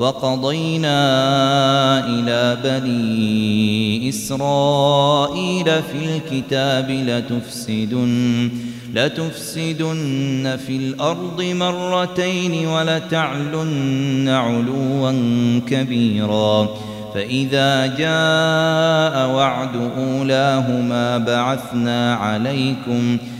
وقضينا إلى بني إسرائيل في الكتاب لتفسدن لتفسدن في الأرض مرتين ولتعلن علوا كبيرا. فإذا جاء وعد أولاهما بعثنا عليكم ۖ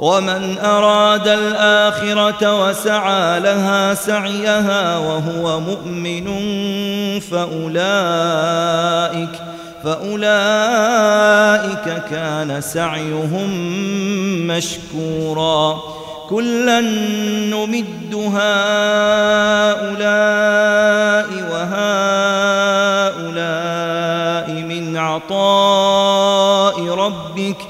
ومن أراد الآخرة وسعى لها سعيها وهو مؤمن فأولئك فأولئك كان سعيهم مشكورا. كلا نمد هؤلاء وهؤلاء من عطاء ربك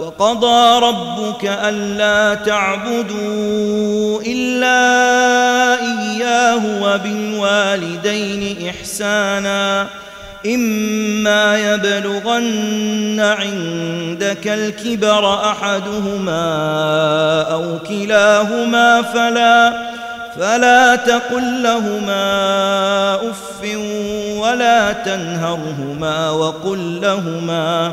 وقضى ربك ألا تعبدوا إلا إياه وبالوالدين إحساناً إما يبلغن عندك الكبر أحدهما أو كلاهما فلا فلا تقل لهما أف ولا تنهرهما وقل لهما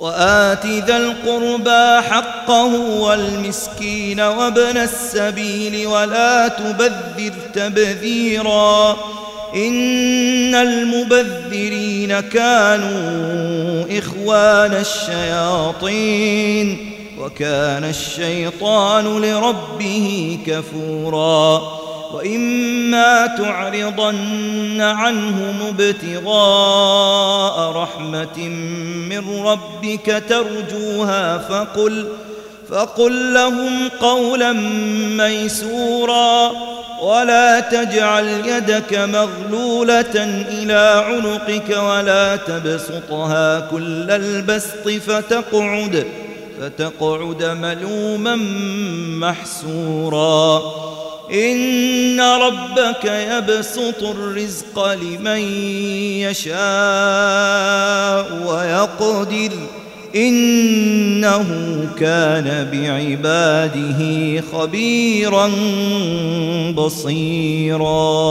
وآت ذا القربى حقه والمسكين وابن السبيل ولا تبذر تبذيرا إن المبذرين كانوا إخوان الشياطين وكان الشيطان لربه كفوراً وإما تعرضن عنهم ابتغاء رحمة من ربك ترجوها فقل فقل لهم قولا ميسورا ولا تجعل يدك مغلولة إلى عنقك ولا تبسطها كل البسط فتقعد فتقعد ملوما محسورا إن ربك يبسط الرزق لمن يشاء ويقدر إنه كان بعباده خبيرا بصيراً.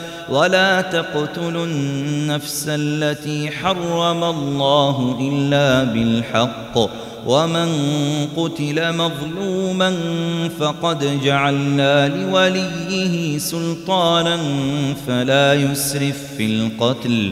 ولا تقتلوا النفس التي حرم الله إلا بالحق. ومن قتل مظلوما فقد جعلنا لوليه سلطانا فلا يسرف في القتل.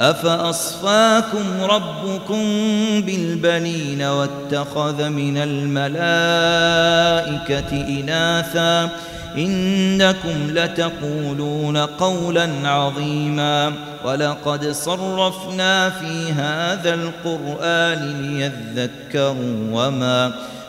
أفأصفاكم ربكم بالبنين واتخذ من الملائكة إناثا إنكم لتقولون قولا عظيما ولقد صرفنا في هذا القرآن ليذكروا وما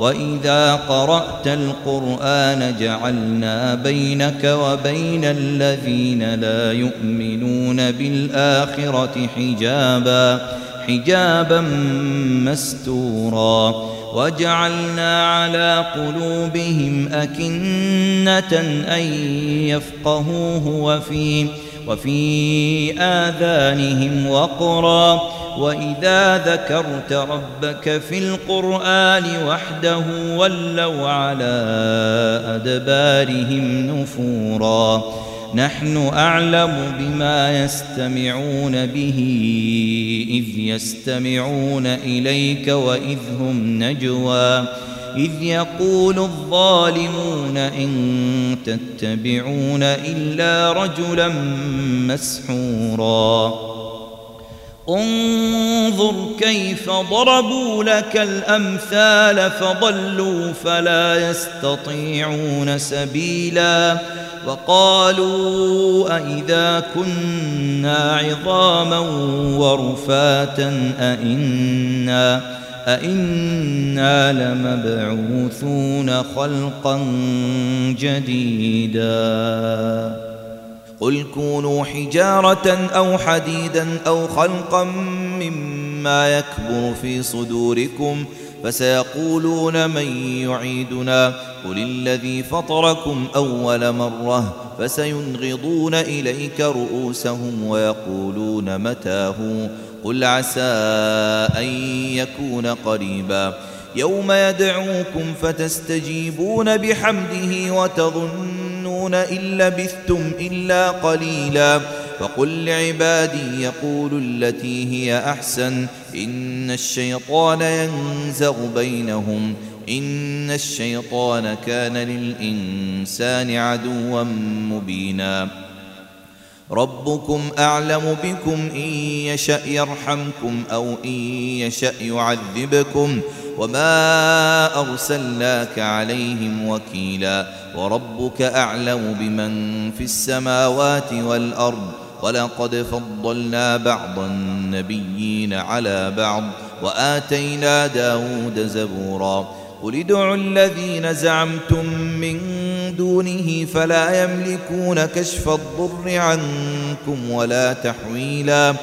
وإذا قرأت القرآن جعلنا بينك وبين الذين لا يؤمنون بالآخرة حجابا حجابا مستورا. وجعلنا على قلوبهم أكنة أن يفقهوه وفي وفي آذانهم وقرا وإذا ذكرت ربك في القرآن وحده ولوا على أدبارهم نفورا نحن أعلم بما يستمعون به إذ يستمعون إليك وإذ هم نجوى إذ يقول الظالمون إن تتبعون إلا رجلا مسحورا. انظر كيف ضربوا لك الأمثال فضلوا فلا يستطيعون سبيلا. وقالوا أئذا كنا عظاما ورفاتا أئنا أئنا لمبعوثون خلقا جديدا. قل كونوا حجارة أو حديدا أو خلقا مما يكبر في صدوركم فسيقولون من يعيدنا. قل الذي فطركم أول مرة فسينغضون إليك رؤوسهم ويقولون متاه. قل عسى أن يكون قريبا يوم يدعوكم فتستجيبون بحمده وتظنون إن لبثتم إلا قليلا فقل لعبادي يقول التي هي أحسن إن الشيطان ينزغ بينهم إن الشيطان كان للإنسان عدوا مبينا ربكم أعلم بكم إن يشأ يرحمكم أو إن يشأ يعذبكم وما أرسلناك عليهم وكيلا وربك أعلم بمن في السماوات والأرض ولقد فضلنا بعض النبيين على بعض وآتينا داود زبورا قل ادعوا الذين زعمتم من دونه فلا يملكون كشف الضر عنكم ولا تحويلا.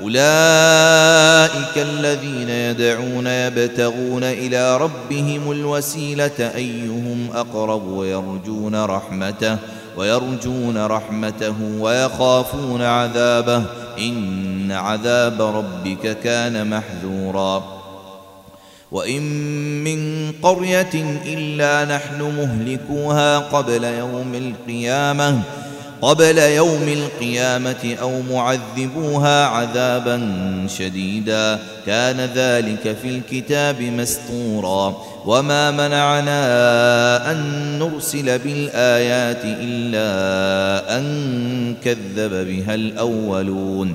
أولئك الذين يدعون يبتغون إلى ربهم الوسيلة أيهم أقرب ويرجون رحمته ويرجون رحمته ويخافون عذابه. إن عذاب ربك كان محذورا. وإن من قرية إلا نحن مهلكوها قبل يوم القيامة قبل يوم القيامة أو معذبوها عذابا شديدا. كان ذلك في الكتاب مسطورا وما منعنا أن نرسل بالآيات إلا أن كذب بها الأولون.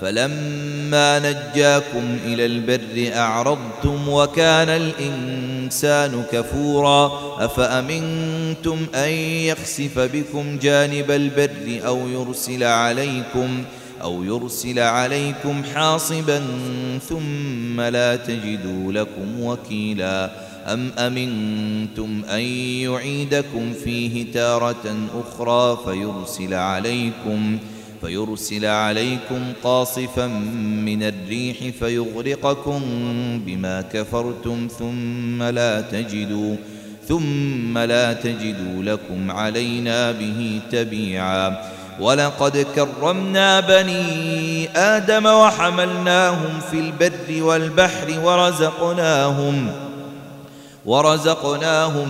فلما نجاكم إلى البر أعرضتم وكان الإنسان كفورا أفأمنتم أن يخسف بكم جانب البر أو يرسل عليكم أو يرسل عليكم حاصبا ثم لا تجدوا لكم وكيلا أم أمنتم أن يعيدكم فيه تارة أخرى فيرسل عليكم ۖ فيرسل عليكم قاصفا من الريح فيغرقكم بما كفرتم ثم لا تجدوا ثم لا تجدوا لكم علينا به تبيعا. ولقد كرمنا بني آدم وحملناهم في البر والبحر ورزقناهم ورزقناهم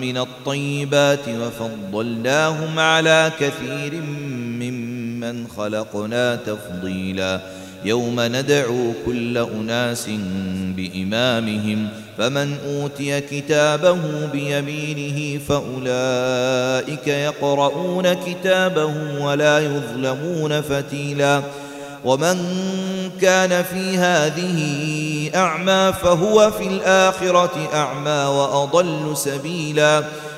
من الطيبات وفضلناهم على كثير ممن ممن خلقنا تفضيلا. يوم ندعو كل أناس بإمامهم فمن أوتي كتابه بيمينه فأولئك يقرؤون كتابه ولا يظلمون فتيلا. ومن كان في هذه أعمى فهو في الآخرة أعمى وأضل سبيلاً.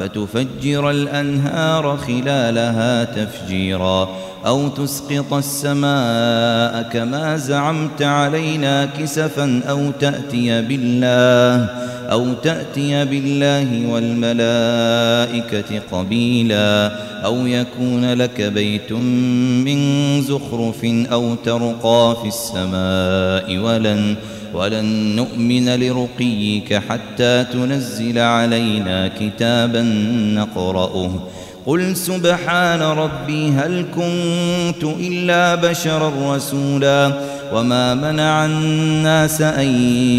فتفجر الأنهار خلالها تفجيرا أو تسقط السماء كما زعمت علينا كسفا أو تأتي بالله أو تأتي بالله والملائكة قبيلا أو يكون لك بيت من زخرف أو ترقى في السماء ولن ولن نؤمن لرقيك حتى تنزل علينا كتابا نقرأه. قل سبحان ربي هل كنت إلا بشرا رسولا وما منع الناس أن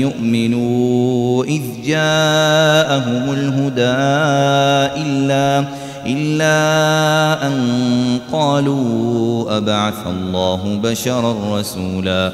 يؤمنوا إذ جاءهم الهدى إلا إلا أن قالوا أبعث الله بشرا رسولا.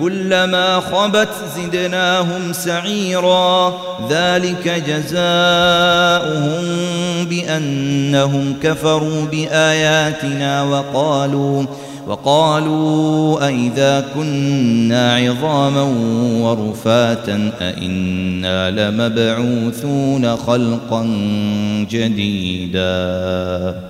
كلما خبت زدناهم سعيرا. ذلك جزاؤهم بأنهم كفروا بآياتنا وقالوا وقالوا أئذا كنا عظاما ورفاتا أئنا لمبعوثون خلقا جديدا.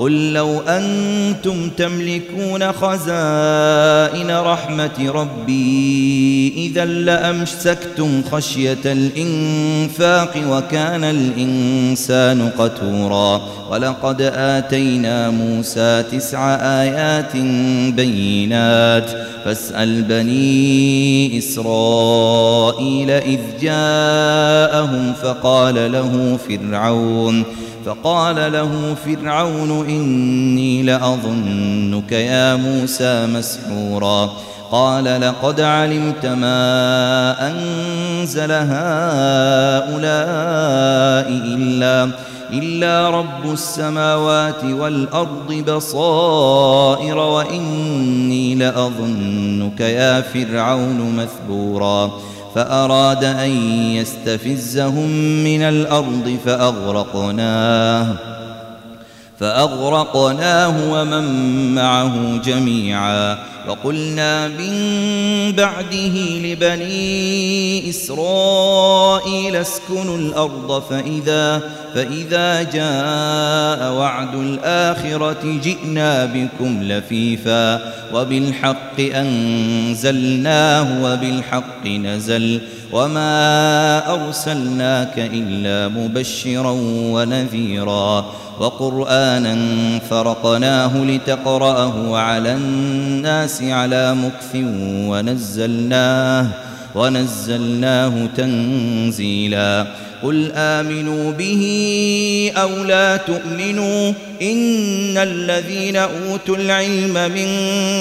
قل لو أنتم تملكون خزائن رحمة ربي إذا لأمسكتم خشية الإنفاق وكان الإنسان قتورا. ولقد آتينا موسى تسع آيات بينات فاسأل بني إسرائيل إذ جاءهم فقال له فرعون فقال له فرعون إني لأظنك يا موسى مسحورا. قال لقد علمت ما أنزل هؤلاء إلا إلا رب السماوات والأرض بصائر وإني لأظنك يا فرعون مثبورا. فأراد أن يستفزهم من الأرض فأغرقناه. فأغرقناه ومن معه جميعا وقلنا من بعده لبني إسرائيل اسكنوا الأرض فإذا, فإذا جاء وعد الآخرة جئنا بكم لفيفا وبالحق أنزلناه وبالحق نزل وما أرسلناك إلا مبشرا ونذيرا وقرآنا فرقناه لتقرأه على الناس على مكث ونزلناه ونزلناه تنزيلا قل آمنوا به أو لا تؤمنوا إن الذين أوتوا العلم من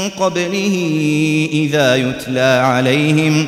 قبله إذا يتلى عليهم